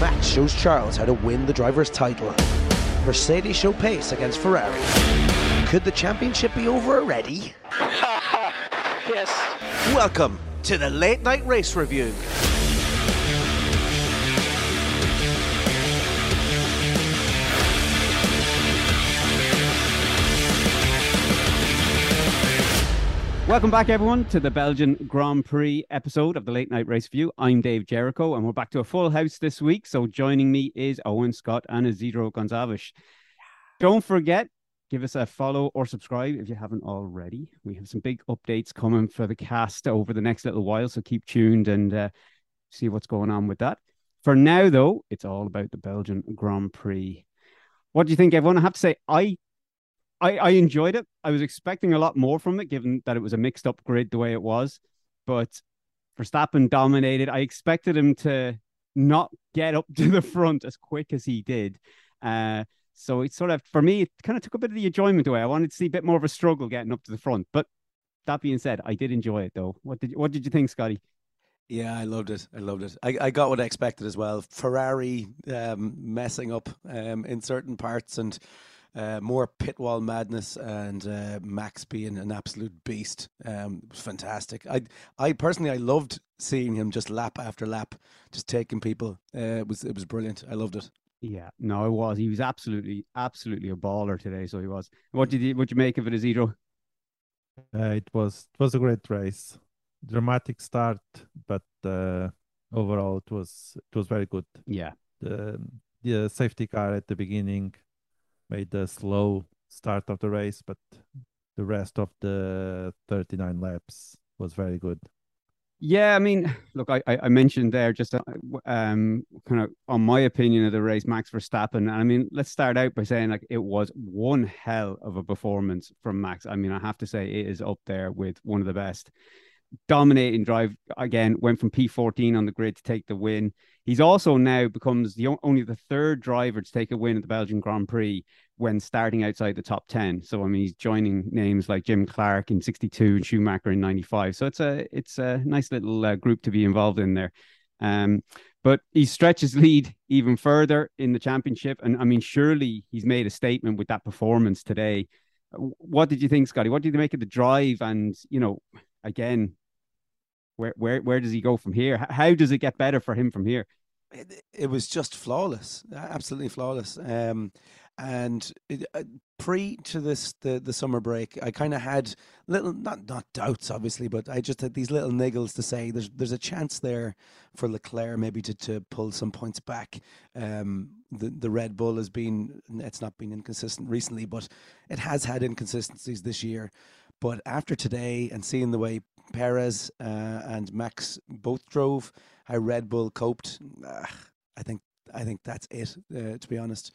Max shows Charles how to win the driver's title. Mercedes show pace against Ferrari. Could the championship be over already? yes. Welcome to the Late Night Race Review. Welcome back, everyone, to the Belgian Grand Prix episode of the Late Night Race View. I'm Dave Jericho, and we're back to a full house this week. So, joining me is Owen Scott and Isidro Gonzalez. Don't forget, give us a follow or subscribe if you haven't already. We have some big updates coming for the cast over the next little while, so keep tuned and uh, see what's going on with that. For now, though, it's all about the Belgian Grand Prix. What do you think, everyone? I have to say, I I, I enjoyed it. I was expecting a lot more from it, given that it was a mixed up grid the way it was. But Verstappen dominated. I expected him to not get up to the front as quick as he did. Uh, so it sort of, for me, it kind of took a bit of the enjoyment away. I wanted to see a bit more of a struggle getting up to the front. But that being said, I did enjoy it though. What did what did you think, Scotty? Yeah, I loved it. I loved it. I, I got what I expected as well. Ferrari um, messing up um, in certain parts and uh, more pit wall madness and uh, Max being an absolute beast. Um, it was fantastic. I, I personally, I loved seeing him just lap after lap, just taking people. Uh, it was, it was brilliant. I loved it. Yeah, no, it was. He was absolutely, absolutely a baller today. So he was. What did you, what you make of it, Isidro? Uh, it was, it was a great race. Dramatic start, but uh, overall, it was, it was very good. Yeah. The, the safety car at the beginning made the slow start of the race, but the rest of the 39 laps was very good. Yeah, I mean, look, I, I mentioned there just uh, um kind of on my opinion of the race, Max Verstappen. And I mean, let's start out by saying like it was one hell of a performance from Max. I mean, I have to say it is up there with one of the best. Dominating drive again, went from P14 on the grid to take the win. He's also now becomes the only the third driver to take a win at the Belgian Grand Prix when starting outside the top 10. So I mean he's joining names like Jim Clark in 62 and Schumacher in 95. So it's a it's a nice little uh, group to be involved in there. Um, but he stretches lead even further in the championship and I mean surely he's made a statement with that performance today. What did you think Scotty? What did you make of the drive and you know again where where where does he go from here? How does it get better for him from here? It, it was just flawless, absolutely flawless. Um, and it, uh, pre to this the the summer break, I kind of had little not not doubts, obviously, but I just had these little niggles to say there's there's a chance there for Leclerc maybe to, to pull some points back. Um, the the Red Bull has been it's not been inconsistent recently, but it has had inconsistencies this year. But after today and seeing the way Perez uh, and Max both drove, how Red Bull coped, uh, I think I think that's it. Uh, to be honest,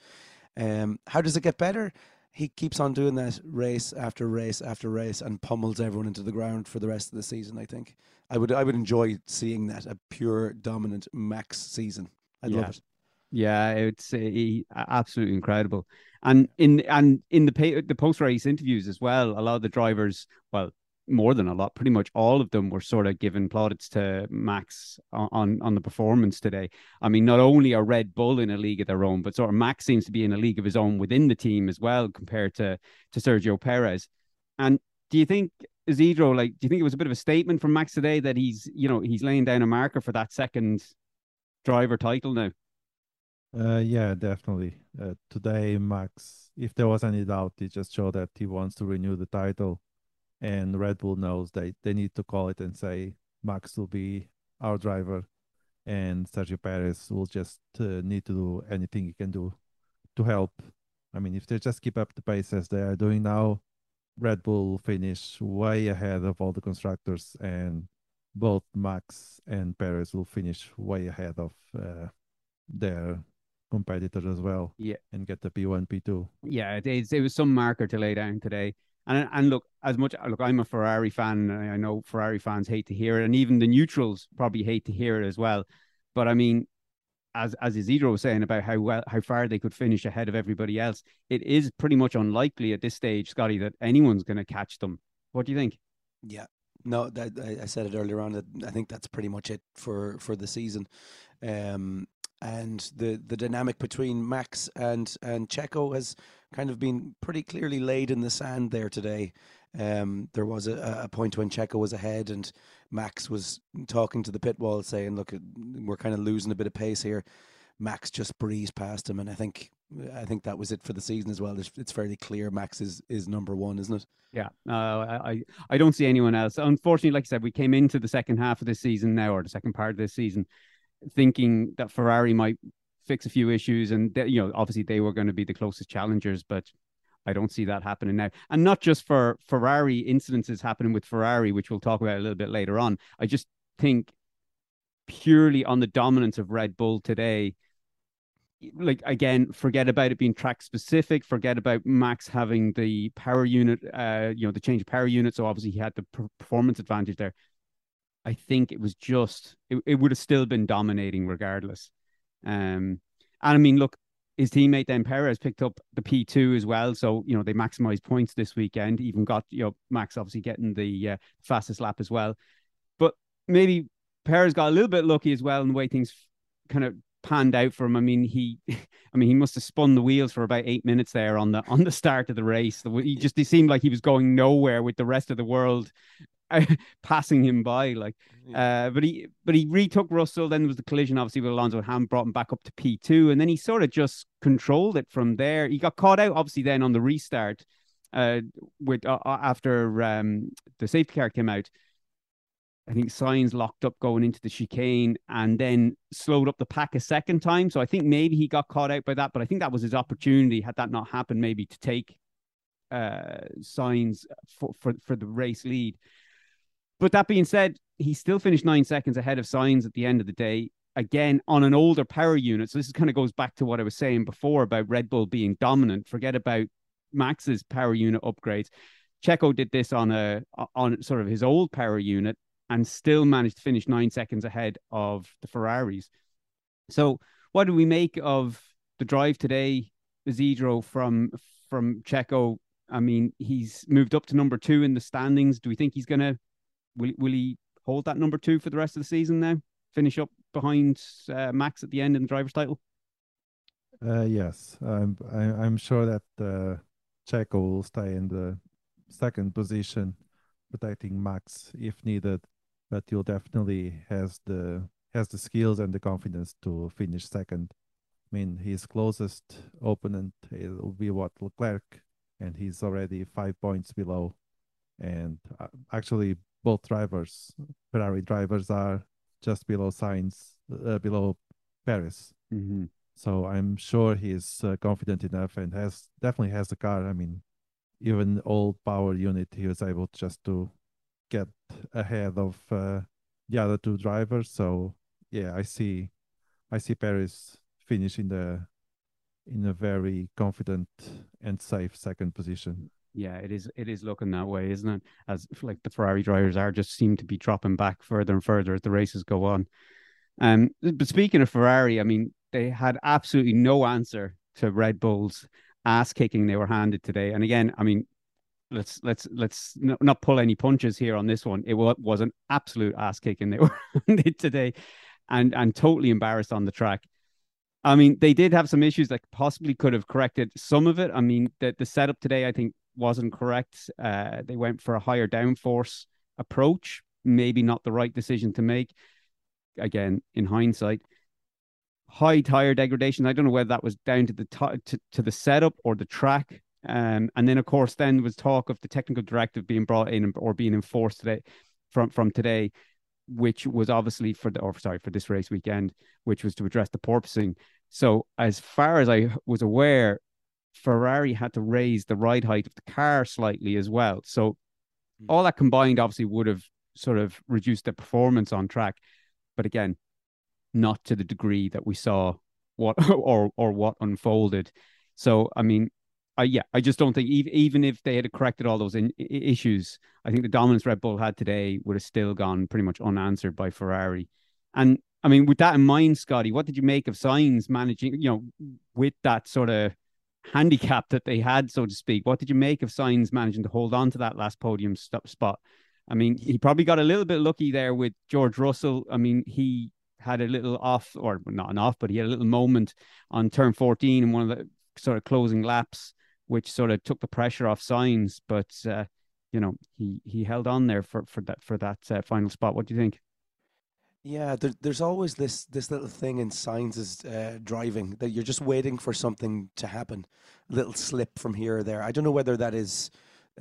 um, how does it get better? He keeps on doing that race after race after race and pummels everyone into the ground for the rest of the season. I think I would I would enjoy seeing that a pure dominant Max season. I'd yeah. love it. Yeah, it's uh, absolutely incredible. And in and in the pay, the post race interviews as well, a lot of the drivers, well, more than a lot, pretty much all of them were sort of giving plaudits to Max on on the performance today. I mean, not only are Red Bull in a league of their own, but sort of Max seems to be in a league of his own within the team as well, compared to to Sergio Perez. And do you think Isidro, like, do you think it was a bit of a statement from Max today that he's, you know, he's laying down a marker for that second driver title now? Uh, yeah, definitely. Uh, today, Max, if there was any doubt, he just showed that he wants to renew the title and Red Bull knows they they need to call it and say Max will be our driver, and Sergio Perez will just uh, need to do anything he can do to help. I mean, if they just keep up the pace as they are doing now, Red Bull will finish way ahead of all the constructors, and both Max and Perez will finish way ahead of uh, their competitors as well. Yeah, and get the P1, P2. Yeah, it, it was some marker to lay down today. And and look, as much look, I'm a Ferrari fan. I know Ferrari fans hate to hear it, and even the neutrals probably hate to hear it as well. But I mean, as as Isidro was saying about how well how far they could finish ahead of everybody else, it is pretty much unlikely at this stage, Scotty, that anyone's going to catch them. What do you think? Yeah, no, that, I, I said it earlier on that I think that's pretty much it for for the season. Um, and the the dynamic between Max and and Checo has kind of been pretty clearly laid in the sand there today. Um, there was a, a point when Checo was ahead and Max was talking to the pit wall saying, "Look, we're kind of losing a bit of pace here." Max just breezed past him, and I think I think that was it for the season as well. It's, it's fairly clear Max is is number one, isn't it? Yeah, uh, I I don't see anyone else. Unfortunately, like I said, we came into the second half of this season now, or the second part of this season, thinking that Ferrari might fix a few issues, and they, you know, obviously they were going to be the closest challengers, but I don't see that happening now. And not just for Ferrari incidences happening with Ferrari, which we'll talk about a little bit later on. I just think purely on the dominance of Red Bull today like again forget about it being track specific forget about max having the power unit uh you know the change of power unit so obviously he had the performance advantage there i think it was just it, it would have still been dominating regardless um and i mean look his teammate then Perez picked up the P2 as well. So, you know, they maximized points this weekend, even got, you know, Max obviously getting the uh, fastest lap as well. But maybe Perez got a little bit lucky as well in the way things kind of panned out for him. I mean, he, I mean, he must have spun the wheels for about eight minutes there on the on the start of the race. He just he seemed like he was going nowhere with the rest of the world passing him by. Like, uh, but he but he retook Russell. Then there was the collision, obviously, with Alonso and Ham brought him back up to P two, and then he sort of just controlled it from there. He got caught out, obviously, then on the restart, uh, with uh, after um the safety car came out. I think Sainz locked up going into the chicane and then slowed up the pack a second time. So I think maybe he got caught out by that, but I think that was his opportunity, had that not happened, maybe to take uh Sainz for, for, for the race lead. But that being said, he still finished nine seconds ahead of Sainz at the end of the day. Again, on an older power unit. So this kind of goes back to what I was saying before about Red Bull being dominant. Forget about Max's power unit upgrades. Checo did this on a on sort of his old power unit and still managed to finish nine seconds ahead of the Ferraris. So, what do we make of the drive today, Isidro from from Checo? I mean, he's moved up to number two in the standings. Do we think he's gonna will will he hold that number two for the rest of the season now? Finish up behind uh, Max at the end in the driver's title. Uh, yes, I'm I, am sure that uh, Checo will stay in the second position, protecting Max if needed but he'll definitely has the has the skills and the confidence to finish second. I mean, his closest opponent will be what Leclerc, and he's already five points below. And uh, actually, both drivers, Ferrari drivers, are just below Sainz, uh, below Perez. Mm-hmm. So I'm sure he's uh, confident enough and has definitely has the car. I mean, even old power unit, he was able just to get ahead of uh, the other two drivers. So yeah, I see, I see Perez finishing the in a very confident and safe second position. Yeah, it is. It is looking that way, isn't it? As like the Ferrari drivers are just seem to be dropping back further and further as the races go on. Um, but speaking of Ferrari, I mean, they had absolutely no answer to Red Bull's ass kicking they were handed today. And again, I mean, let's let's let's not pull any punches here on this one. It was an absolute ass kicking they were handed today, and and totally embarrassed on the track. I mean, they did have some issues that possibly could have corrected some of it. I mean, the the setup today I think wasn't correct. Uh, they went for a higher downforce approach, maybe not the right decision to make. Again, in hindsight, high tire degradation. I don't know whether that was down to the t- to, to the setup or the track. Um, and then, of course, then was talk of the technical directive being brought in or being enforced today from from today, which was obviously for the or sorry for this race weekend, which was to address the porpoising. So, as far as I was aware, Ferrari had to raise the ride height of the car slightly as well. So, hmm. all that combined obviously would have sort of reduced the performance on track, but again, not to the degree that we saw what or or what unfolded. So, I mean, I, yeah, I just don't think even even if they had corrected all those in, issues, I think the dominance Red Bull had today would have still gone pretty much unanswered by Ferrari. And I mean, with that in mind, Scotty, what did you make of Sainz managing, you know, with that sort of handicap that they had, so to speak? What did you make of Sainz managing to hold on to that last podium stop spot? I mean, he probably got a little bit lucky there with George Russell. I mean, he had a little off, or not an off, but he had a little moment on turn 14 in one of the sort of closing laps, which sort of took the pressure off Sainz. But uh, you know, he he held on there for for that for that uh, final spot. What do you think? Yeah, there, there's always this this little thing in Sainz's uh, driving that you're just waiting for something to happen, little slip from here or there. I don't know whether that is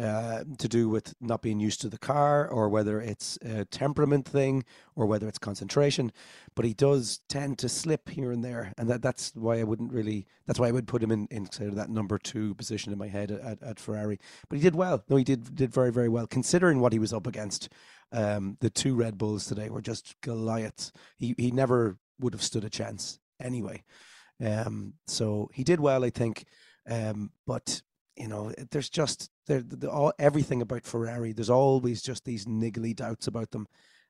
uh, to do with not being used to the car, or whether it's a temperament thing, or whether it's concentration. But he does tend to slip here and there, and that, that's why I wouldn't really. That's why I would put him in, in sort of that number two position in my head at, at Ferrari. But he did well. No, he did did very very well considering what he was up against. Um, the two Red Bulls today were just Goliaths. He he never would have stood a chance anyway. Um, so he did well, I think. Um, but you know, there's just there all everything about Ferrari. There's always just these niggly doubts about them,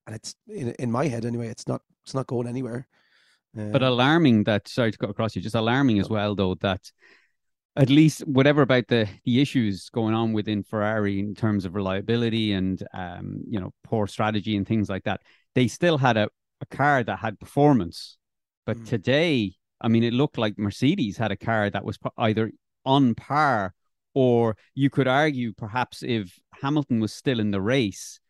and it's in, in my head anyway. It's not it's not going anywhere. Um, but alarming that sorry to cut across you, just alarming as well though that at least whatever about the the issues going on within Ferrari in terms of reliability and um you know poor strategy and things like that, they still had a, a car that had performance. But mm. today, I mean, it looked like Mercedes had a car that was either on par or you could argue perhaps if Hamilton was still in the race,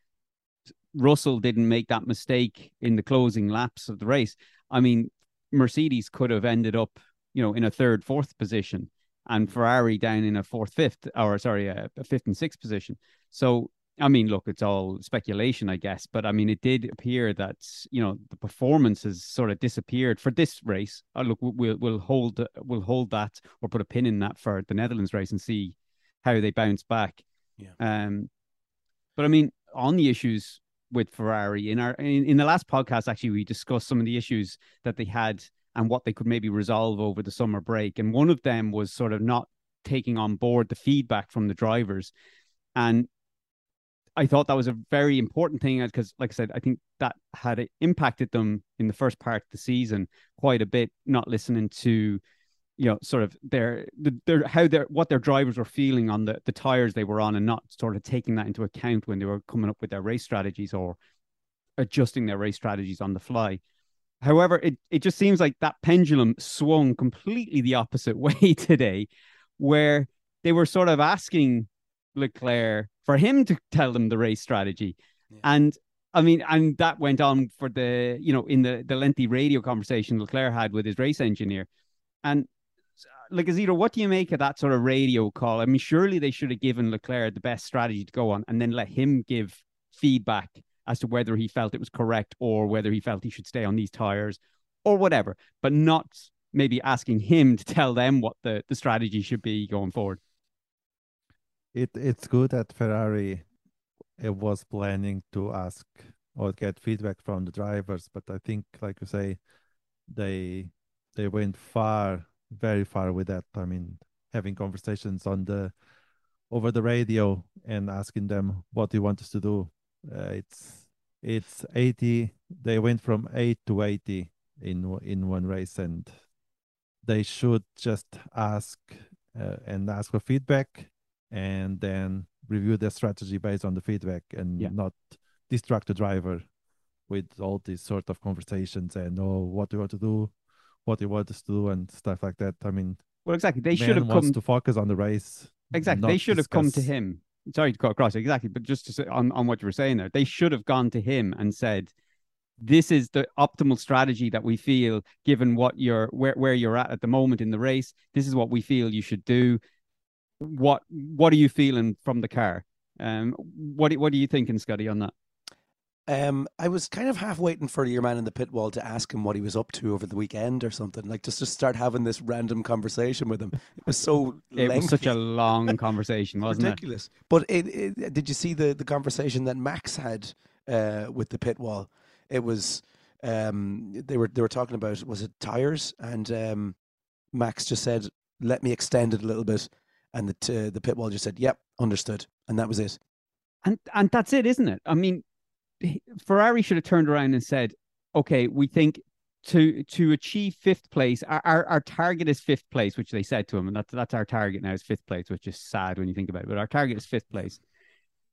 Russell didn't make that mistake in the closing laps of the race. I mean, Mercedes could have ended up, you know, in a third, fourth position, and Ferrari down in a fourth, fifth, or sorry, a, fifth and sixth position. So, I mean, look, it's all speculation, I guess, but I mean, it did appear that you know the performance has sort of disappeared for this race. Uh, look, we'll we'll hold we'll hold that or put a pin in that for the Netherlands race and see how they bounce back. Yeah. Um, but I mean, on the issues with Ferrari in our in, in the last podcast, actually, we discussed some of the issues that they had and what they could maybe resolve over the summer break. And one of them was sort of not taking on board the feedback from the drivers. And I thought that was a very important thing because, like I said, I think that had impacted them in the first part of the season quite a bit, not listening to you know sort of their their how their what their drivers were feeling on the the tires they were on and not sort of taking that into account when they were coming up with their race strategies or adjusting their race strategies on the fly. However it it just seems like that pendulum swung completely the opposite way today where they were sort of asking Leclerc for him to tell them the race strategy yeah. and I mean, and that went on for the, you know, in the the lengthy radio conversation Leclerc had with his race engineer. And like Isidro, what do you make of that sort of radio call? I mean, surely they should have given Leclerc the best strategy to go on and then let him give feedback as to whether he felt it was correct or whether he felt he should stay on these tires or whatever, but not maybe asking him to tell them what the, the strategy should be going forward. It it's good that Ferrari it was planning to ask or get feedback from the drivers, but I think like you say, they they went far very far with that. I mean, having conversations on the over the radio and asking them what you want us to do. Uh, it's it's 80. They went from eight to 80 in in one race, and they should just ask uh, and ask for feedback, and then review their strategy based on the feedback, and yeah. not distract the driver with all these sort of conversations and oh what do you want to do what he wants to do and stuff like that. I mean, well, exactly. They should have come to focus on the race. Exactly. They should discuss... have come to him. Sorry to cut across. Exactly, but just to say on on what you were saying there, they should have gone to him and said, "This is the optimal strategy that we feel, given what you're where where you're at at the moment in the race. This is what we feel you should do. What what are you feeling from the car? Um, what what are you thinking, Scotty, on that?" Um, I was kind of half waiting for your man in the pit wall to ask him what he was up to over the weekend or something, like just to start having this random conversation with him. It was so it lengthy. was such a long conversation, wasn't Ridiculous. it? But it, it, did you see the the conversation that Max had uh, with the pit wall? It was um, they were they were talking about was it tires, and um, Max just said, "Let me extend it a little bit," and the t- the pit wall just said, "Yep, understood," and that was it. And and that's it, isn't it? I mean, Ferrari should have turned around and said, "Okay, we think to to achieve fifth place, our, our, our target is fifth place, which they said to him, and that's that's our target now is fifth place, which is sad when you think about it. But our target is fifth place.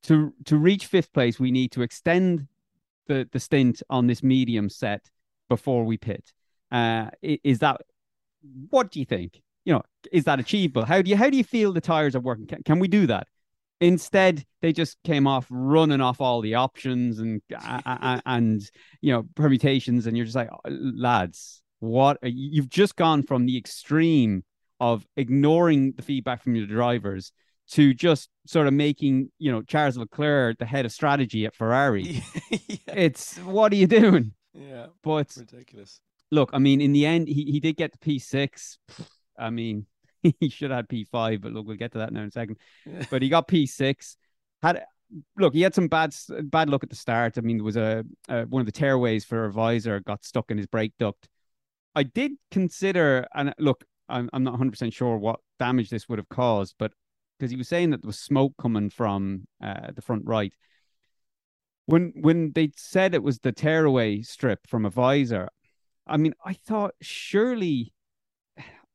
To to reach fifth place, we need to extend the the stint on this medium set before we pit. Uh, is that what do you think? You know, is that achievable? How do you how do you feel the tires are working? Can, can we do that? Instead, they just came off running off all the options and and, and you know permutations, and you're just like, oh, lads, what? You've just gone from the extreme of ignoring the feedback from your drivers to just sort of making you know Charles Leclerc the head of strategy at Ferrari. yeah. It's what are you doing? Yeah, but ridiculous. Look, I mean, in the end, he he did get the P six. I mean, he should have had P five, but look, we'll get to that now in a second. But he got P six. Had look, he had some bad bad luck at the start. I mean, there was a, a one of the tearaways for a visor got stuck in his brake duct. I did consider, and look, I'm I'm not 100 percent sure what damage this would have caused, but because he was saying that there was smoke coming from uh, the front right. When when they said it was the tearaway strip from a visor, I mean, I thought surely,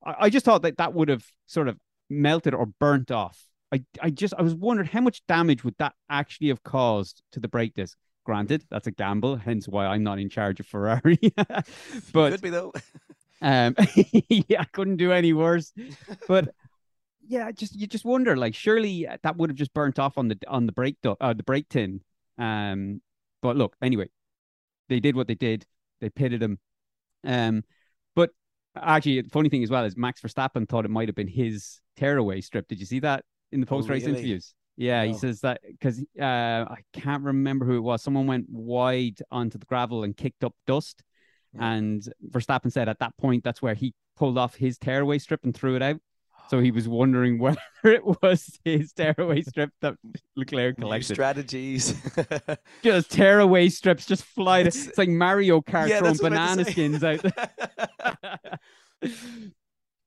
I, I just thought that that would have sort of melted or burnt off. I I just I was wondering how much damage would that actually have caused to the brake disc. Granted, that's a gamble, hence why I'm not in charge of Ferrari. but could be though. um, yeah, I couldn't do any worse. But yeah, just you just wonder, like, surely that would have just burnt off on the on the brake do- uh, the brake tin. Um, but look, anyway, they did what they did. They pitted him. Um, actually, the funny thing as well is Max Verstappen thought it might have been his tearaway strip. Did you see that in the post race oh, really? interviews? Yeah, no. he says that because uh, I can't remember who it was. Someone went wide onto the gravel and kicked up dust. Yeah. And Verstappen said at that point that's where he pulled off his tearaway strip and threw it out. So he was wondering whether it was his tearaway strip that Leclerc collected. New strategies. just tearaway strips, just fly. It's, it's like Mario Kart yeah, throwing banana skins out.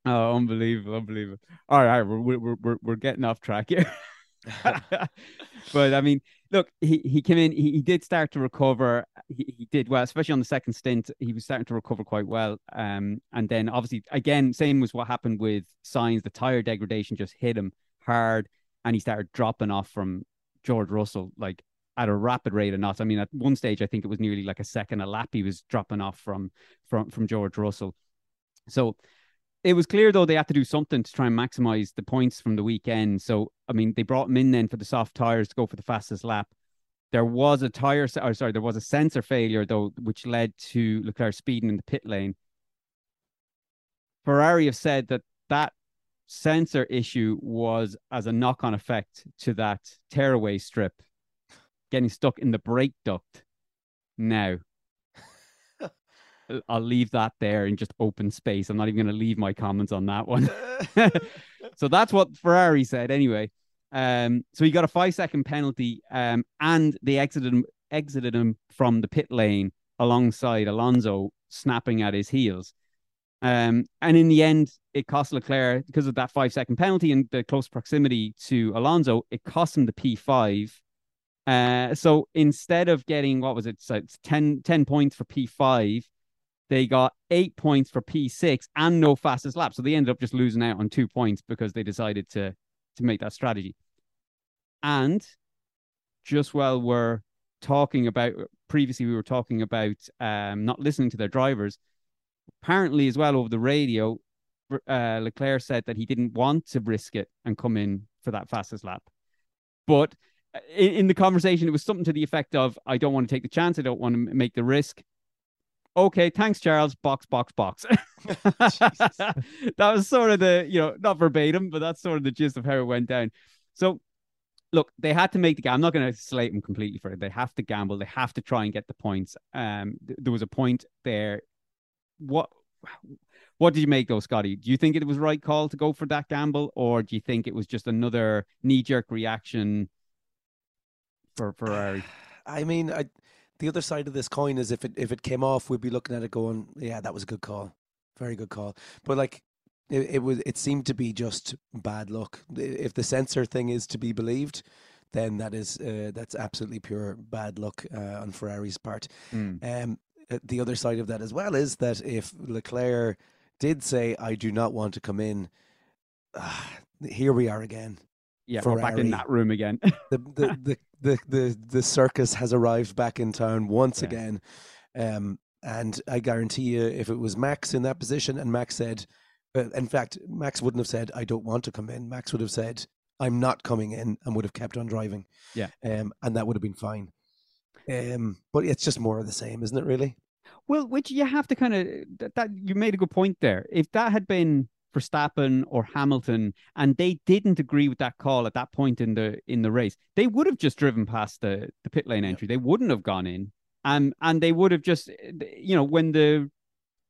oh, unbelievable, unbelievable. All right, we're we're we're, we're getting off track here. but I mean, look, he, he came in, he, he did start to recover. He, he did well, especially on the second stint. He was starting to recover quite well. Um, and then obviously, again, same was what happened with Sainz. The tire degradation just hit him hard, and he started dropping off from George Russell like at a rapid rate of knots. I mean, at one stage, I think it was nearly like a second a lap. He was dropping off from from from George Russell. So it was clear though they had to do something to try and maximize the points from the weekend. So I mean, they brought him in then for the soft tires to go for the fastest lap. There was a tire, or sorry, there was a sensor failure though, which led to Leclerc speeding in the pit lane. Ferrari have said that that sensor issue was as a knock-on effect to that tearaway strip getting stuck in the brake duct. Now, I'll leave that there in just open space. I'm not even going to leave my comments on that one. so that's what Ferrari said anyway. Um, so he got a five second penalty, um, and they exited him, exited him from the pit lane alongside Alonso, snapping at his heels. Um, and in the end, it cost Leclerc because of that five second penalty and the close proximity to Alonso. It cost him the P5. Uh, so instead of getting what was it, so it's 10, 10 points for P5, they got eight points for P6 and no fastest lap. So they ended up just losing out on two points because they decided to to make that strategy. And just while we're talking about previously, we were talking about um, not listening to their drivers. Apparently, as well over the radio, uh, Leclerc said that he didn't want to risk it and come in for that fastest lap. But uh, in, in the conversation, it was something to the effect of, "I don't want to take the chance. I don't want to make the risk." Okay, thanks, Charles. Box, box, box. that was sort of the, you know, not verbatim, but that's sort of the gist of how it went down. So, look, they had to make the game. I'm not going to slate them completely for it. They have to gamble. They have to try and get the points. Um, th- there was a point there. What, what did you make though, Scotty? Do you think it was right call to go for that gamble, or do you think it was just another knee jerk reaction for Ferrari? I mean, I the other side of this coin is if it if it came off, we'd be looking at it going, yeah, that was a good call, very good call. But like it, it was, it seemed to be just bad luck. If the sensor thing is to be believed, then that is uh, that's absolutely pure bad luck uh, on Ferrari's part. Mm. Um, uh, the other side of that as well is that if Leclerc did say, "I do not want to come in," uh, here we are again. Yeah, Ferrari. we're back in that room again. the, the, the, the, the, the circus has arrived back in town once yeah. again. Um, And I guarantee you, if it was Max in that position and Max said, uh, in fact, Max wouldn't have said, I don't want to come in. Max would have said, I'm not coming in and would have kept on driving. Yeah. Um, and that would have been fine. Um, but it's just more of the same, isn't it, really? Well, which you have to kind of that, that you made a good point there. If that had been Verstappen or Hamilton, and they didn't agree with that call at that point in the in the race, they would have just driven past the the pit lane entry. They wouldn't have gone in, and and they would have just, you know, when the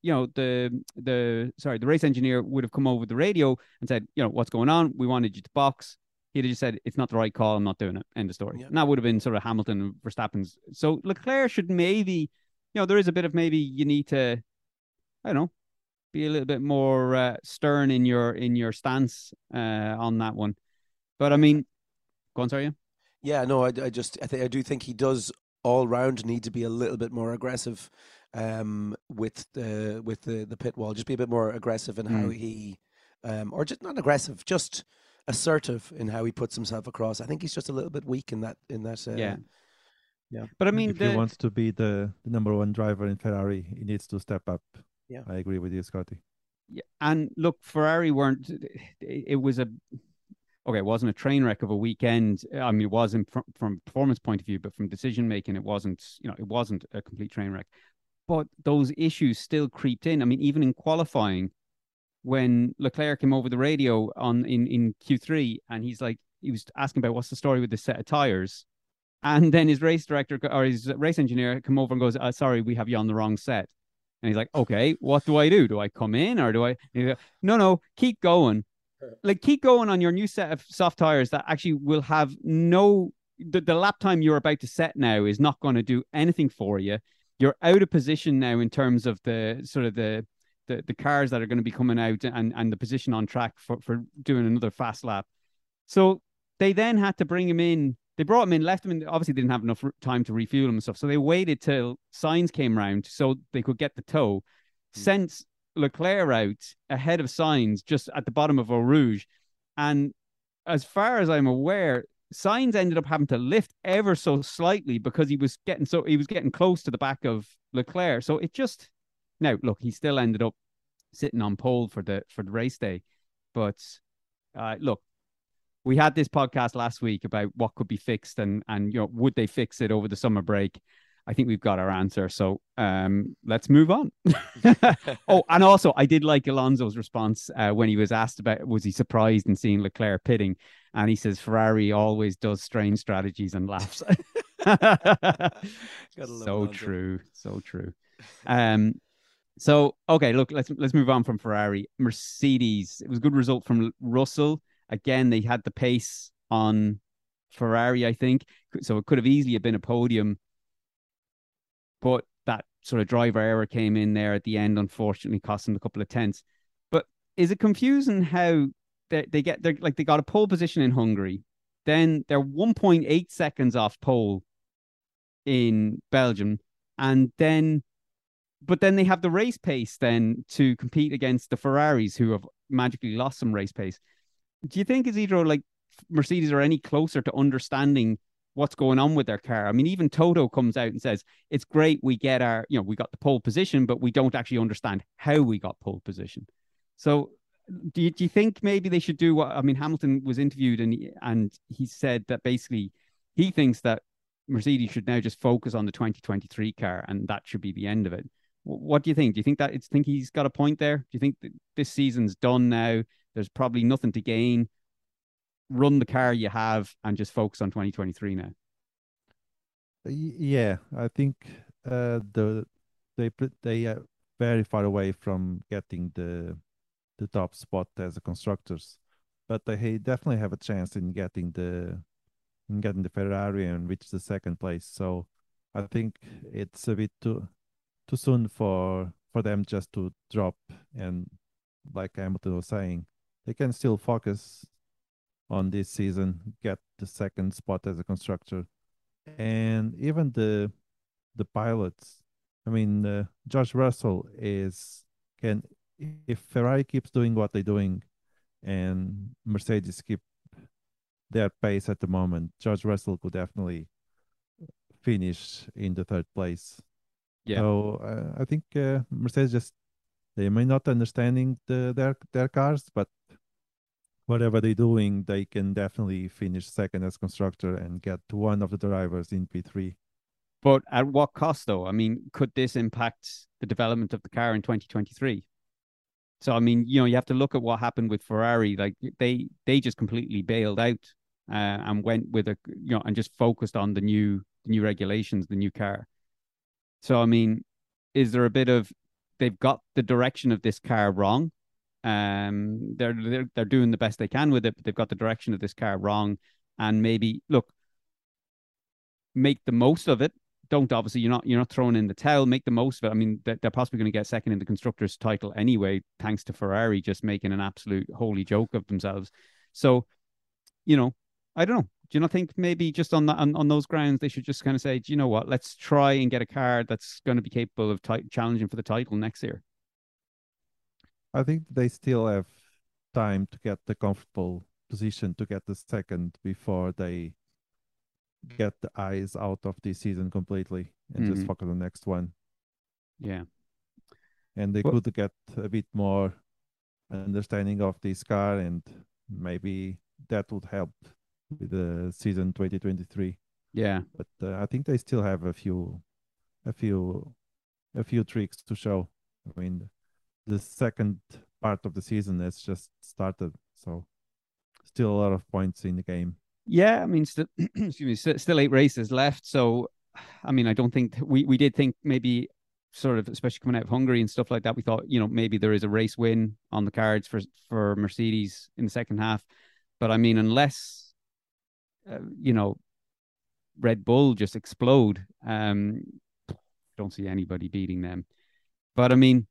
you know the the sorry the race engineer would have come over the radio and said you know what's going on? We wanted you to box. He'd have just said it's not the right call. I'm not doing it. End of story. Yeah. and that would have been sort of hamilton and verstappen's. So leclerc should maybe you know there is a bit of maybe you need to i don't know be a little bit more uh, stern in your in your stance uh on that one but i mean go on sorry yeah? Yeah, no, I, I just I think I do think he does all round need to be a little bit more aggressive um, with the with the, the pit wall. Just be a bit more aggressive in how Mm. he, um, or just not aggressive, just assertive in how he puts himself across. I think he's just a little bit weak in that in that. Uh, yeah yeah. but i mean if the, he wants to be the, the number one driver in Ferrari, he needs to step up. Yeah. I agree with you, Scotty. Yeah, and look, Ferrari weren't. It, it was a okay. It wasn't a train wreck of a weekend. I mean, it wasn't from, from performance point of view, but from decision making, it wasn't. You know, it wasn't a complete train wreck. But those issues still creeped in. I mean, even in qualifying, when Leclerc came over the radio on in in Q three, and he's like, he was asking about what's the story with the set of tires, and then his race director or his race engineer come over and goes, uh, "Sorry, we have you on the wrong set." And he's like, okay, what do I do? Do I come in or do I? like, no, no, keep going. Like, keep going on your new set of soft tires that actually will have no. The, the lap time you're about to set now is not going to do anything for you. You're out of position now in terms of the sort of the the, the cars that are going to be coming out and, and the position on track for, for doing another fast lap. So they then had to bring him in. They brought him in, left him in. Obviously, didn't have enough time to refuel him and stuff. So they waited till Sainz came round so they could get the tow. Sent Leclerc out ahead of Sainz just at the bottom of Eau Rouge. And as far as I'm aware, Sainz ended up having to lift ever so slightly because he was getting so he was getting close to the back of Leclerc. So it just now look, he still ended up sitting on pole for the for the race day. But uh, look, we had this podcast last week about what could be fixed and and you know would they fix it over the summer break. I think we've got our answer. So um, let's move on. oh, and also I did like Alonso's response uh, when he was asked about was he surprised in seeing Leclerc pitting, and he says Ferrari always does strange strategies and laughs. so true, so true. Um, so okay, look, let's let's move on from Ferrari. Mercedes, it was a good result from Russell. Again, they had the pace on Ferrari, I think, so it could have easily have been a podium, but that sort of driver error came in there at the end, unfortunately, cost them a couple of tenths. But is it confusing how they, they get they're like they got a pole position in Hungary, then they're 1.8 seconds off pole in Belgium, and then but then they have the race pace then to compete against the Ferraris who have magically lost some race pace. Do you think Isidro like Mercedes are any closer to understanding what's going on with their car? I mean, even Toto comes out and says it's great we get our, you know, we got the pole position, but we don't actually understand how we got pole position. So do you, do you think maybe they should do what I mean Hamilton was interviewed and he, and he said that basically he thinks that Mercedes should now just focus on the 2023 car and that should be the end of it. What do you think? Do you think that it's think he's got a point there? Do you think that this season's done now? There's probably nothing to gain. Run the car you have and just focus on 2023 now. Yeah, I think uh, the they they are very far away from getting the the top spot as a constructors, but they definitely have a chance in getting the in getting the Ferrari and reach the second place. So I think it's a bit too too soon for for them just to drop and like Hamilton was saying, they can still focus on this season, get the second spot as a constructor and even the the pilots i mean uh, josh russell is can if ferrari keeps doing what they're doing and mercedes keep their pace at the moment george russell could definitely finish in the third place Yeah. So uh, I think uh, Mercedes just they may not understanding the, their their cars, but whatever they're doing, they can definitely finish second as constructor and get one of the drivers in P3. But at what cost, though? I mean, could this impact the development of the car in 2023? So, I mean, you know, you have to look at what happened with Ferrari. Like they they just completely bailed out uh, and went with a you know and just focused on the new the new regulations, the new car. So, I mean, is there a bit of they've got the direction of this car wrong? Um, they're they're they're doing the best they can with it, but they've got the direction of this car wrong. And maybe look, make the most of it don't obviously you're not you're not throwing in the towel. Make the most of it. I mean, they're, they're possibly going to get second in the constructors' title anyway, thanks to Ferrari just making an absolute holy joke of themselves. So, you know, I don't know. Do you not think maybe just on that on, on those grounds they should just kind of say, do you know what? Let's try and get a car that's going to be capable of t- challenging for the title next year. I think they still have time to get the comfortable position to get the second before they get the eyes out of this season completely and just Mhm. focus on the next one. Yeah. And they Well- could get a bit more understanding of this car, and maybe that would help with the season 2023. Yeah. But uh, I think they still have a few, a few, a few tricks to show. I mean, the second part of the season has just started, so still a lot of points in the game. Yeah, I mean, still, excuse me, still, eight races left. So, I mean, I don't think we we did think maybe sort of, especially coming out of Hungary and stuff like that. We thought, you know, maybe there is a race win on the cards for for Mercedes in the second half. But I mean, unless uh, you know, Red Bull just explode, um, don't see anybody beating them. But I mean,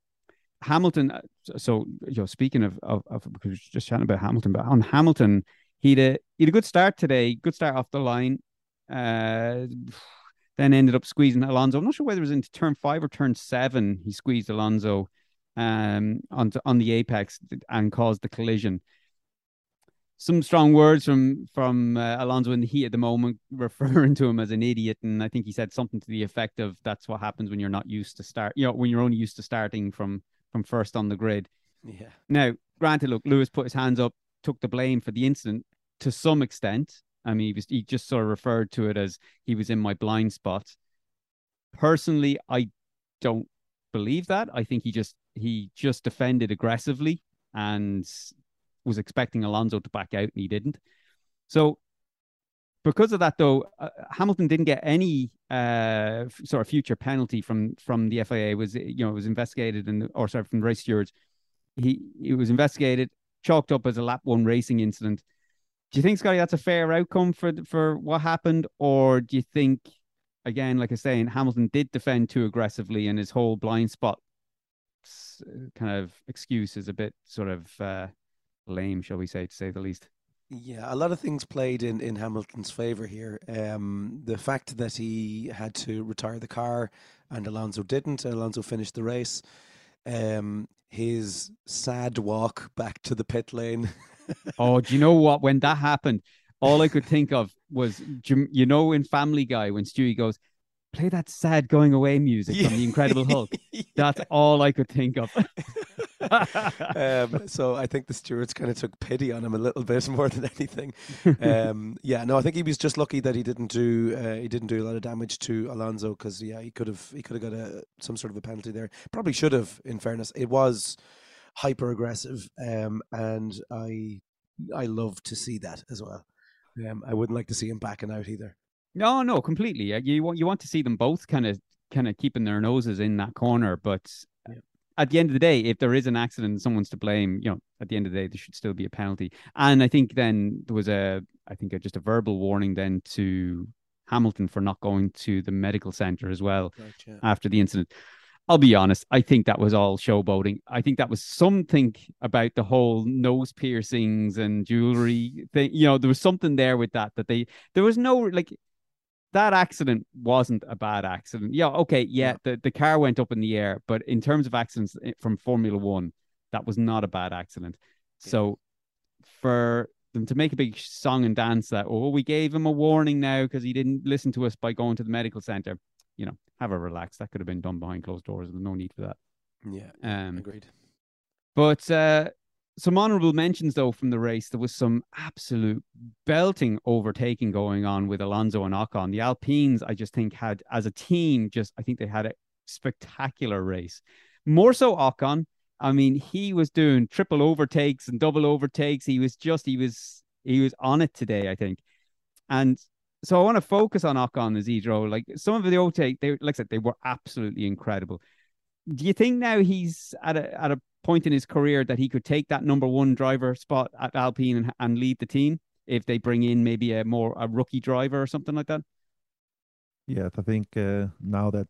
Hamilton. uh, So, you know, speaking of of, of because just chatting about Hamilton, but on Hamilton he'd a he'd a good start today, good start off the line. Uh, then ended up squeezing Alonso. I'm not sure whether it was into turn five or turn seven. He squeezed Alonso um onto on the apex and caused the collision. Some strong words from from uh, Alonso in the heat at the moment, referring to him as an idiot, and I think he said something to the effect of "That's what happens when you're not used to start. You know, when you're only used to starting from from first on the grid." Yeah. Now, granted, look, Lewis put his hands up, took the blame for the incident to some extent. I mean, he was he just sort of referred to it as he was in my blind spot. Personally, I don't believe that. I think he just he just defended aggressively and was expecting Alonso to back out, and he didn't. So, because of that, though, uh, Hamilton didn't get any uh, sort of future penalty from from the FIA. It was you know it was investigated and or sorry from race stewards. He it was investigated, chalked up as a lap one racing incident. Do you think, Scotty, that's a fair outcome for for what happened, or do you think, again, like I saying, Hamilton did defend too aggressively, and his whole blind spot kind of excuse is a bit sort of uh, lame, shall we say, to say the least? Yeah, a lot of things played in, in Hamilton's favour here. Um, the fact that he had to retire the car and Alonso didn't, Alonso finished the race. Um, his sad walk back to the pit lane. Oh, do you know what? When that happened, all I could think of was, you know, in Family Guy when Stewie goes, "Play that sad going away music from The Incredible Hulk." That's all I could think of. um, so I think the stewards kind of took pity on him a little bit more than anything. Um, yeah, no, I think he was just lucky that he didn't do uh, he didn't do a lot of damage to Alonso because yeah, he could have he could have got a some sort of a penalty there. Probably should have. In fairness, it was hyper aggressive, um, and I I love to see that as well. Um, I wouldn't like to see him backing out either. No, no, completely. You want you want to see them both kind of kind of keeping their noses in that corner, but Yeah. at the end of the day, if there is an accident and someone's to blame, you know, at the end of the day, there should still be a penalty. And I think then there was a, I think a, just a verbal warning then to Hamilton for not going to the medical center as well yeah. after the incident. I'll be honest, I think that was all showboating. I think that was something about the whole nose piercings and jewelry thing. You know, there was something there with that that they there was no like that accident wasn't a bad accident. Yeah, okay, yeah, the, the car went up in the air, but in terms of accidents from Formula One, that was not a bad accident. So for them to make a big song and dance that, oh, we gave him a warning now because he didn't listen to us by going to the medical center, you know, have a relax. That could have been done behind closed doors. There's no need for that. Yeah, Um, agreed. but uh, some honorable mentions though from the race. There was some absolute belting overtaking going on with Alonso and Ocon. The Alpines, I just think, had as a team, just I think they had a spectacular race. More so Ocon. I mean, he was doing triple overtakes and double overtakes. He was just he was he was on it today, I think. And so I want to focus on Ocon Isidro. Like some of the overtake, they like I said, they were absolutely incredible. Do you think now he's at a at a point in his career that he could take that number one driver spot at Alpine and, and lead the team if they bring in maybe a more a rookie driver or something like that? Yes, I think uh, now that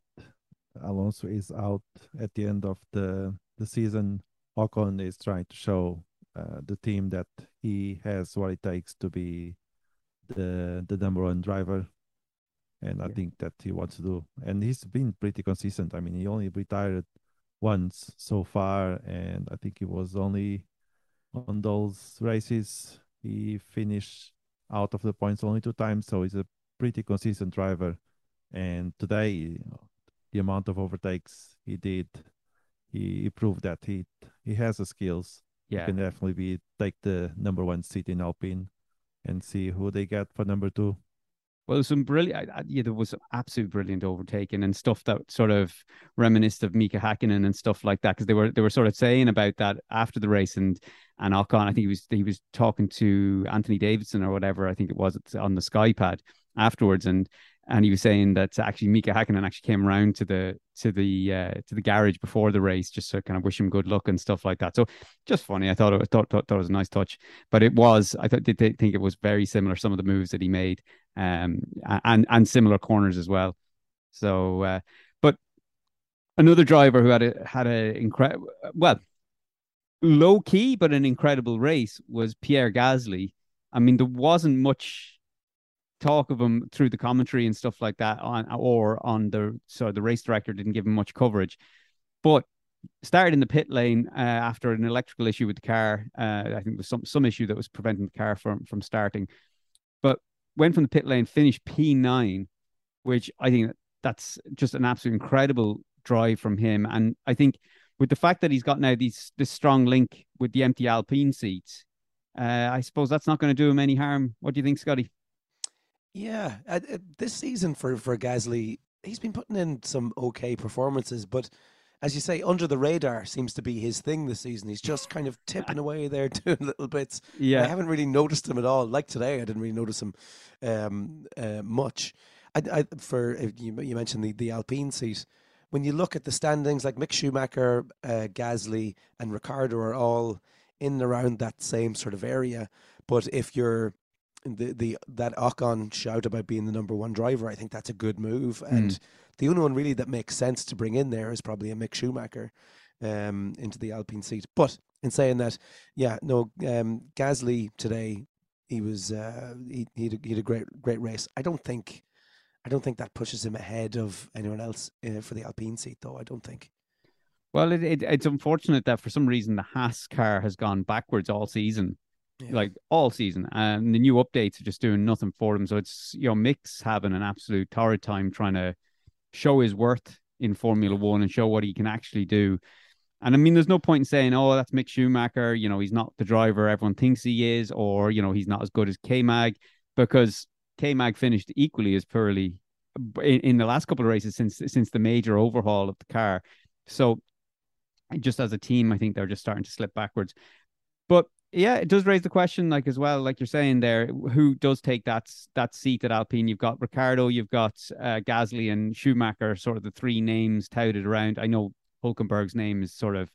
Alonso is out at the end of the the season, Ocon is trying to show uh, the team that he has what it takes to be the the number one driver, and I Yeah. think that he wants to do. And he's been pretty consistent. I mean, he only retired once so far, and I think he was only on those races he finished out of the points only two times. So he's a pretty consistent driver. And today, the amount of overtakes he did, he, he proved that he he has the skills. Yeah. He can definitely be take the number one seat in Alpine, and see who they get for number two. Well, some brilliant. Yeah, there was some absolute brilliant overtaking and stuff that sort of reminisced of Mika Hakkinen and stuff like that because they were they were sort of saying about that after the race and and Ocon. I think he was he was talking to Anthony Davidson or whatever. I think it was on the Skypad afterwards, and and he was saying that actually Mika Hakkinen actually came around to the to the uh, to the garage before the race just to kind of wish him good luck and stuff like that. So just funny. I thought it was, thought, thought, thought it was a nice touch, but it was I thought did think it was very similar some of the moves that he made um, and and similar corners as well. So, uh, but another driver who had a had a incredible, well, low key but an incredible race was Pierre Gasly. I mean, there wasn't much talk of him through the commentary and stuff like that on or on the so the race director didn't give him much coverage, but started in the pit lane uh, after an electrical issue with the car. Uh, I think there was some some issue that was preventing the car from from starting, went from the pit lane, finished P9, which I think that's just an absolute incredible drive from him. And I think with the fact that he's got now these this strong link with the empty Alpine seats, uh, I suppose that's not going to do him any harm. What do you think, Scotty? Yeah, uh, uh, this season for for Gasly, he's been putting in some okay performances, but as you say, under the radar seems to be his thing this season. He's just kind of tipping away there, doing little bits. Yeah, I haven't really noticed him at all. Like today, I didn't really notice him um, uh, much. I, I, for you, you mentioned the, the Alpine seat. When you look at the standings, like Mick Schumacher, uh, Gasly, and Ricciardo are all in and around that same sort of area. But if you're the the that Ocon shout about being the number one driver, I think that's a good move. And the only one really that makes sense to bring in there is probably a Mick Schumacher um, into the Alpine seat. But in saying that, yeah, no, um, Gasly today he was uh, he he had, a, he had a great great race. I don't think I don't think that pushes him ahead of anyone else uh, for the Alpine seat, though. I don't think. well, it, it, it's unfortunate that for some reason the Haas car has gone backwards all season. Yeah. like all season. And the new updates are just doing nothing for them. So it's you know Mick's having an absolute torrid time trying to show his worth in Formula One and show what he can actually do. And I mean, there's no point in saying, "Oh, that's Mick Schumacher." You know, he's not the driver everyone thinks he is, or you know, he's not as good as K Mag, because K Mag finished equally as poorly in, in the last couple of races since since the major overhaul of the car. So, just as a team, I think they're just starting to slip backwards. But yeah, it does raise the question, like as well, like you're saying there, who does take that that seat at Alpine? You've got Ricciardo, you've got uh, Gasly and Schumacher, sort of the three names touted around. I know Hulkenberg's name is sort of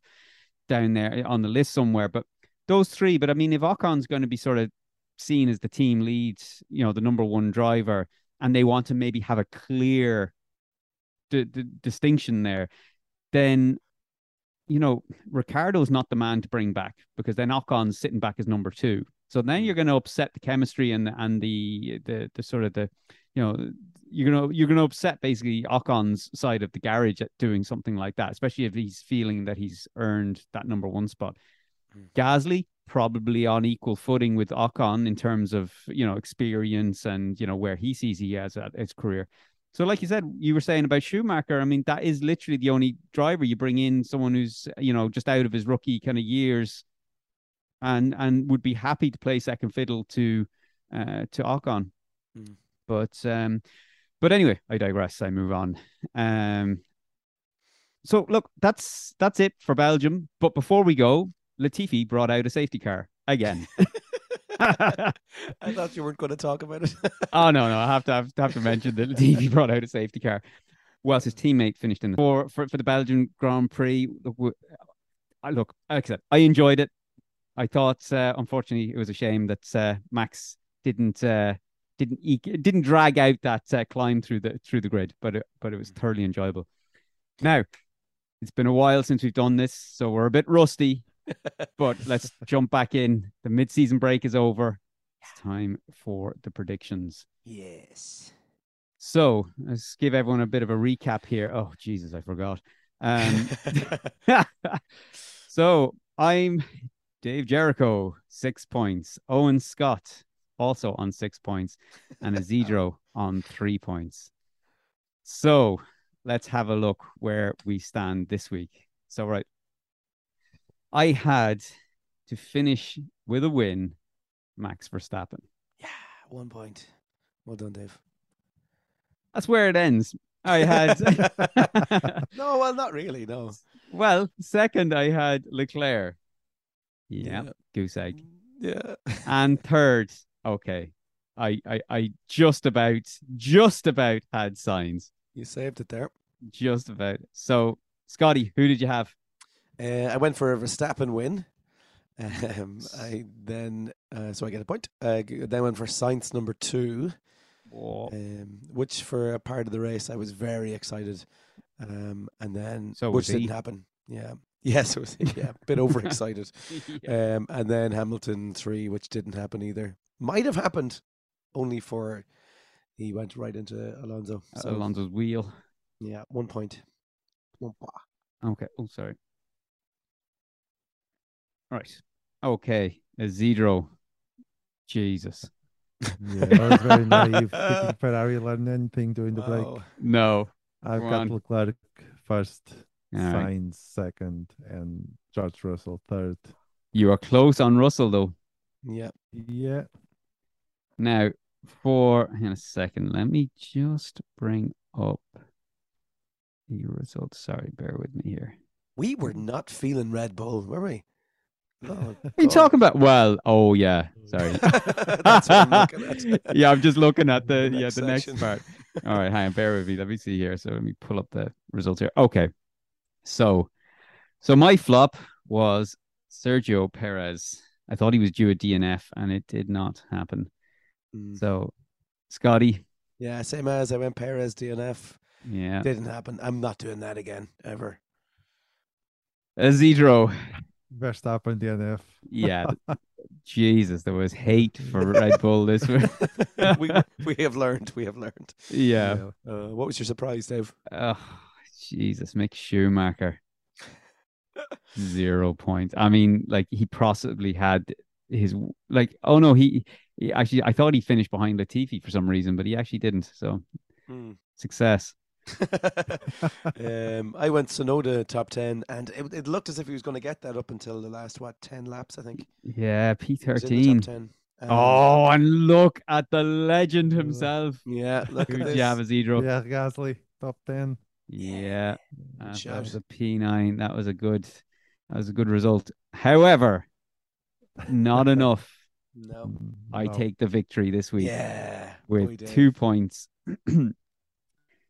down there on the list somewhere, but those three. But I mean, if Ocon's going to be sort of seen as the team lead, you know, the number one driver, and they want to maybe have a clear d- d- distinction there, then you know, Ricciardo's not the man to bring back because then Ocon's sitting back as number two. So then you're mm. going to upset the chemistry and and the the the sort of the, you know, you're gonna you're gonna upset basically Ocon's side of the garage at doing something like that, especially if he's feeling that he's earned that number one spot. Mm. Gasly probably on equal footing with Ocon in terms of you know experience and you know where he sees he has at his career. So, like you said, you were saying about Schumacher. I mean, that is literally the only driver you bring in, someone who's you know just out of his rookie kind of years, and and would be happy to play second fiddle to uh, to Ocon. Mm. But um, but anyway, I digress. I move on. Um, so look, that's that's it for Belgium. But before we go, Latifi brought out a safety car again. I thought you weren't going to talk about it. oh no, no, I have to have, to have to mention that Latifi brought out a safety car. Whilst his teammate finished in the for for, for the Belgian Grand Prix. Look, look, I said, I enjoyed it. I thought, uh, unfortunately, it was a shame that uh, Max didn't uh, didn't eke, didn't drag out that uh, climb through the through the grid, but it, but it was thoroughly enjoyable. Now, it's been a while since we've done this, so we're a bit rusty. But let's jump back in. The mid-season break is over. It's time for the predictions. yes. So let's give everyone a bit of a recap here. Oh Jesus, I forgot. Um, so I'm Dave Jericho, six points. Owen Scott also on six points, and Isidro on three points. So let's have a look where we stand this week. So right, I had to finish with a win, Max Verstappen. yeah, one point. Well done, Dave. That's where it ends. I had No, well, not really. No. well, second I had Leclerc. Yeah, Yeah. goose egg. Yeah. And third, okay. I, I I just about just about had Sainz. You saved it there. Just about. So Scotty, who did you have? Uh, I went for a Verstappen win. Um, I then uh, so I get a point. Uh, then went for Sainz number two, um, which for a part of the race I was very excited, um, and then So which he. didn't happen. Yeah, yes, it was yeah, a bit overexcited. yeah. Um, and then Hamilton three, which didn't happen either. Might have happened, only for he went right into Alonso. So Alonso's wheel. yeah, one point. One point. Okay. Oh, sorry. Right. Okay. Isidro. Jesus. Yeah, I was very naive thinking Ferrari learned anything during the break. Wow. No. I've Go got on. Leclerc first, All right. Sainz second, and George Russell third. You are close on Russell though. Yeah. Yeah, Now, for hang on a second, let me just bring up the results. Sorry, bear with me here. We were not feeling Red Bull, were we? Oh, What are you talking about? Well, oh yeah, sorry. I'm yeah, I'm just looking at the, The yeah next the next part. All right, hang on, bear with me. Let me see here. So let me pull up the results here. Okay, so so my flop was Sergio Perez. I thought he was due a DNF, and it did not happen. Mm. So, Scotty, Yeah, same as I went Perez DNF. yeah, Didn't happen. I'm not doing that again ever. Isidro, Verstappen DNF. yeah. Jesus, there was hate for Red Bull this week. we we have learned. We have learned. Yeah. Uh, what was your surprise, Dave? Oh, Jesus, Mick Schumacher. Zero points. I mean, like he possibly had his like. Oh no, he, he actually. I thought he finished behind Latifi for some reason, but he actually didn't. So Hmm. success. um, I went Tsunoda top ten, and it, it looked as if he was going to get that up until the last what ten laps, I think. Yeah, P He was in the thirteen. top 10. And Oh, and look at the legend himself. yeah, look at did this. you have, Isidro? Gasly, top 10. Yeah, Good that, was a P nine. That was a good. That was a good result. However, not enough. No. I no. take the victory this week. Yeah. with Dave. two points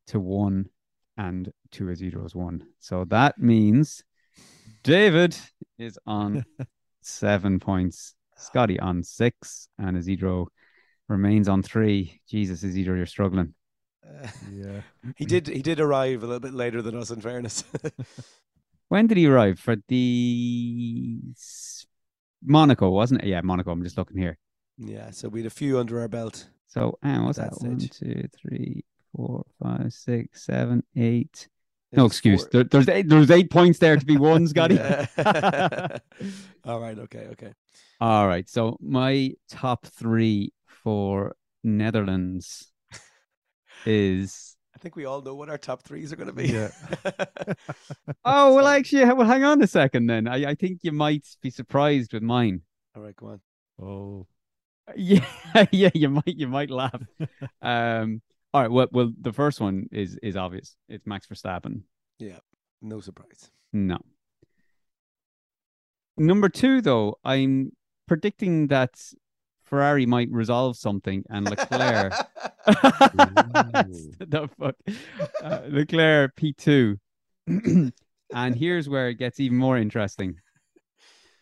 to one and two Isidro's one. So that means David is on seven points, Scotty on six, and Isidro remains on three. Jesus, Isidro, you're struggling. Uh, Yeah. he did. He did arrive a little bit later than us. In fairness. When did he arrive for the s- Monaco? Wasn't it? Yeah, Monaco. I'm just looking here. yeah. So we had a few under our belt. So, uh, what's That that? One, stage. two, three, four, five, six, seven, eight. It No excuse. There, there's eight, there's eight points there to be won, Scotty. All right. Okay. Okay. All right. So my top three for Netherlands is I think we all know what our top threes are going to be. Yeah. Oh well, actually, well, hang on a second. Then I, I think you might be surprised with mine. all right, go on. Oh, Yeah, yeah, you might, you might laugh. um, all right. Well, well, the first one is is obvious. It's Max Verstappen. Yeah, no surprise. No. Number two, though, I'm predicting that Ferrari might resolve something, and Leclerc. the fuck, uh, Leclerc P two, and here's where it gets even more interesting.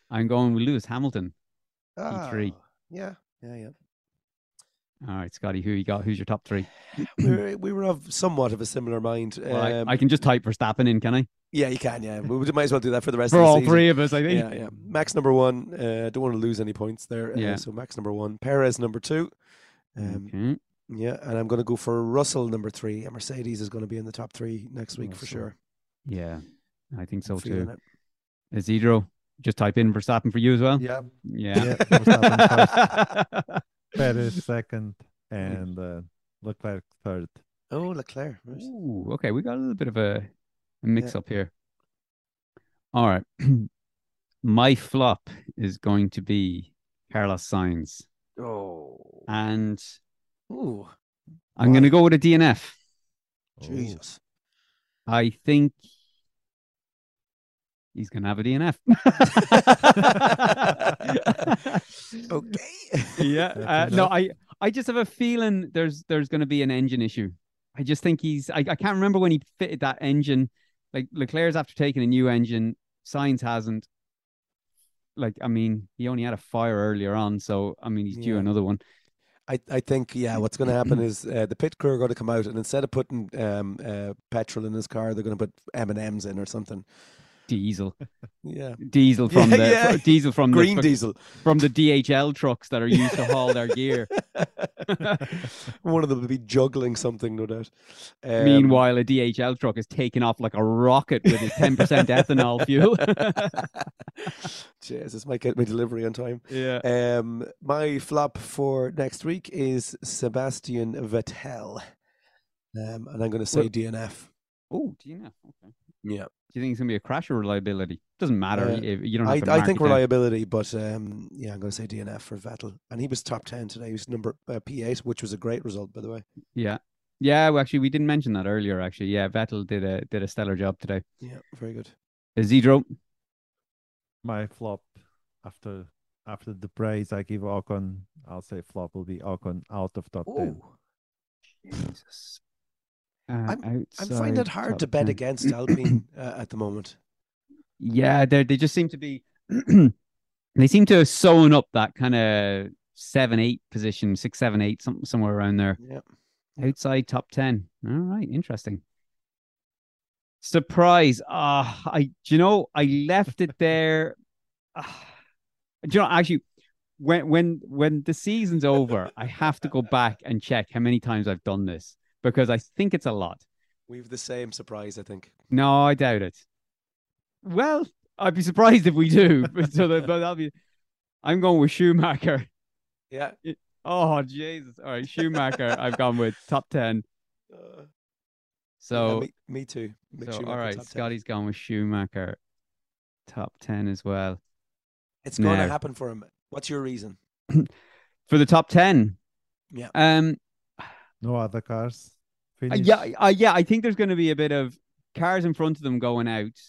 I'm going with Lewis Hamilton. P3. Ah, yeah, yeah, yeah. All right, Scotty, who you got? Who's your top three? we were, we were of somewhat of a similar mind. Well, I- Um, I, can just type Verstappen in, can I? yeah, you can. Yeah, we might as well do that for the rest For of the all season. three of us, I think. Yeah, yeah. Max number one. Uh, don't want to lose any points there. Uh, Yeah. So Max number one. Perez number two. Um. Yeah, and I'm going to go for Russell number three. And Mercedes is going to be in the top three next week for sure. Yeah, I think so I'm too. Isidro, just type in Verstappen for you as well. yeah. Yeah. Yeah, Perez second and uh, Leclerc third. Oh, Leclerc. right. Ooh, okay, we got a little bit of a, a mix up here. All right. My flop is going to be Carlos Sainz. Oh, And Ooh, I'm going to go with a DNF. Jesus. I think he's going to have a DNF. Okay. yeah. Uh, no. I I just have a feeling there's there's going to be an engine issue. I just think he's. I, I can't remember when he fitted that engine. Like Leclerc's after taking a new engine, Sainz hasn't. Like I mean, he only had a fire earlier on, so I mean he's due Yeah. another one. I, I think yeah, what's going to happen is uh, the pit crew are going to come out and instead of putting um, uh, petrol in his car, they're going to put M and M's in or something. Diesel, Yeah, diesel from Yeah, the yeah. diesel from green the diesel. from the DHL trucks that are used to haul their gear. One of them will be juggling something, no doubt. Um, Meanwhile, a DHL truck is taking off like a rocket with its ten percent ethanol fuel. Jesus, this might get my delivery on time. yeah. Um, my flop for next week is Sebastian Vettel, um, and I'm going to say Well- DNF. Oh, DNF. Okay. Yeah, Do you think it's gonna be a crash or reliability? Doesn't matter. Uh, if you don't I, to I think it down. reliability, but um, yeah, I'm going to say DNF for Vettel, and he was top ten today. He was number uh, P8, which was a great result, by the way. Yeah. Yeah, well, actually, we didn't mention that earlier. Actually, yeah, Vettel did a did a stellar job today. Yeah, very good. Isidro, My flop after after the praise I give Ocon, I'll say flop will be Ocon out of top ten. Jesus. Uh, I'm outside finding it hard to bet 10. against Alpine uh, at the moment. Yeah, they they just seem to be. they seem to have sewn up that kind of seven eight position, six seven eight, some, somewhere around there. Yeah. outside top 10 all right interesting surprise ah i you know i left it there Ah, do you know actually when when when the season's over i have to go back and check how many times i've done this because i think it's a lot We've the same surprise, I think. no i doubt it well i'd be surprised if we do but so that, but that'll be i'm going with schumacher Yeah. oh jesus all right schumacher i've gone with top 10 Uh, so yeah, me, me too. Mick So, Schumacher, all right, Scotty's gone with Schumacher, top 10 as well. It's going to happen for him. What's your reason? For the top 10, Yeah. um, No other cars. Uh, Finish. yeah, uh, yeah, I think there's going to be a bit of cars in front of them going out.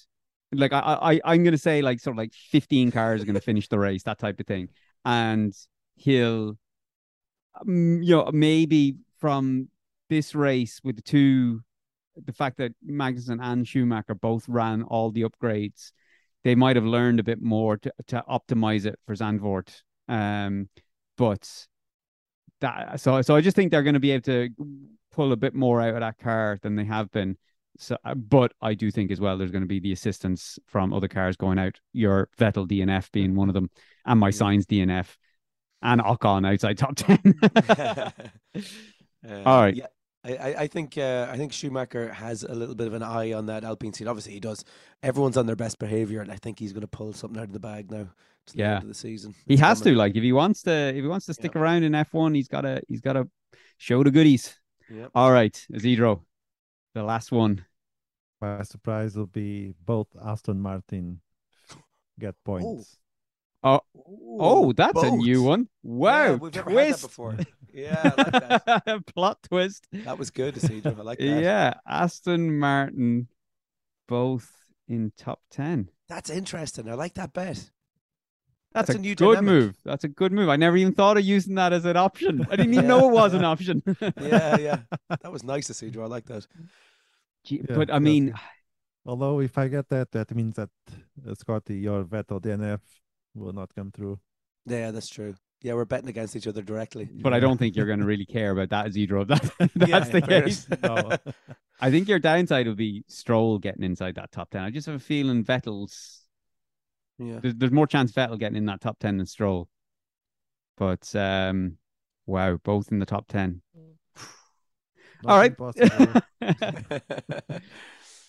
Like, I, I, I'm going to say, like, sort of like 15 cars are going to finish the race, that type of thing. And he'll, um, you know, maybe from this race with the two, the fact that Magnussen and Schumacher both ran all the upgrades, they might have learned a bit more to, to optimize it for Zandvoort. Um, but that so so I just think they're going to be able to pull a bit more out of that car than they have been. So, uh, but I do think as well there's going to be the assistance from other cars going out. Your Vettel DNF being one of them, and my Yeah. Sainz DNF, and Ocon outside top ten. Uh, All right. Yeah. I, I- think uh, I think Schumacher has a little bit of an eye on that Alpine seat. Obviously, he does. Everyone's on their best behavior, and I think he's going to pull something out of the bag now. To the Yeah. the season. he It's has to like if he wants to if he wants to stick around in F one, he's got to he's got to show the goodies. Yep. All right, Isidro, the last one. My surprise will be both Aston Martin get oh. points. Oh, oh, that's a new one. Wow, Yeah, we've never had that twist. before. Yeah, I like that. Plot twist. That was good, Isidro. I like that. Yeah, Aston Martin, both in top ten. That's interesting. I like that bet. That's, That's a, a new good dynamic. move. That's a good move. I never even thought of using that as an option. I didn't even know it was an option. Yeah, yeah. That was nice, Isidro. I like that. Yeah, but I mean, it. Although if I get that, that means that uh, Scotty, your Vettel DNF will not come through. Yeah, that's true. Yeah, we're betting against each other directly. but I don't think you're going to really care about that, Zedro. If that, that's Yeah, the in case. No. I think your downside will be Stroll getting inside that top 10. I just have a feeling Vettel's, yeah. there's, there's more chance Vettel getting in that top 10 than Stroll. But um, wow, both in the top 10. Not All right. impossible, but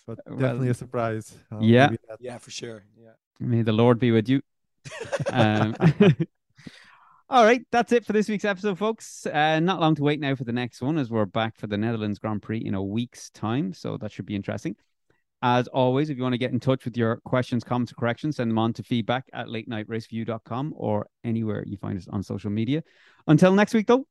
Well, definitely a surprise. I'll yeah. give you that. yeah, for sure. Yeah. May the Lord be with you. Um, all right, that's it for this week's episode, folks. Uh, not long to wait now for the next one, as we're back for the Netherlands Grand Prix in a week's time. So that should be interesting. As always, if you want to get in touch with your questions, comments, or corrections, send them on to feedback at late night or anywhere you find us on social media. Until next week, though,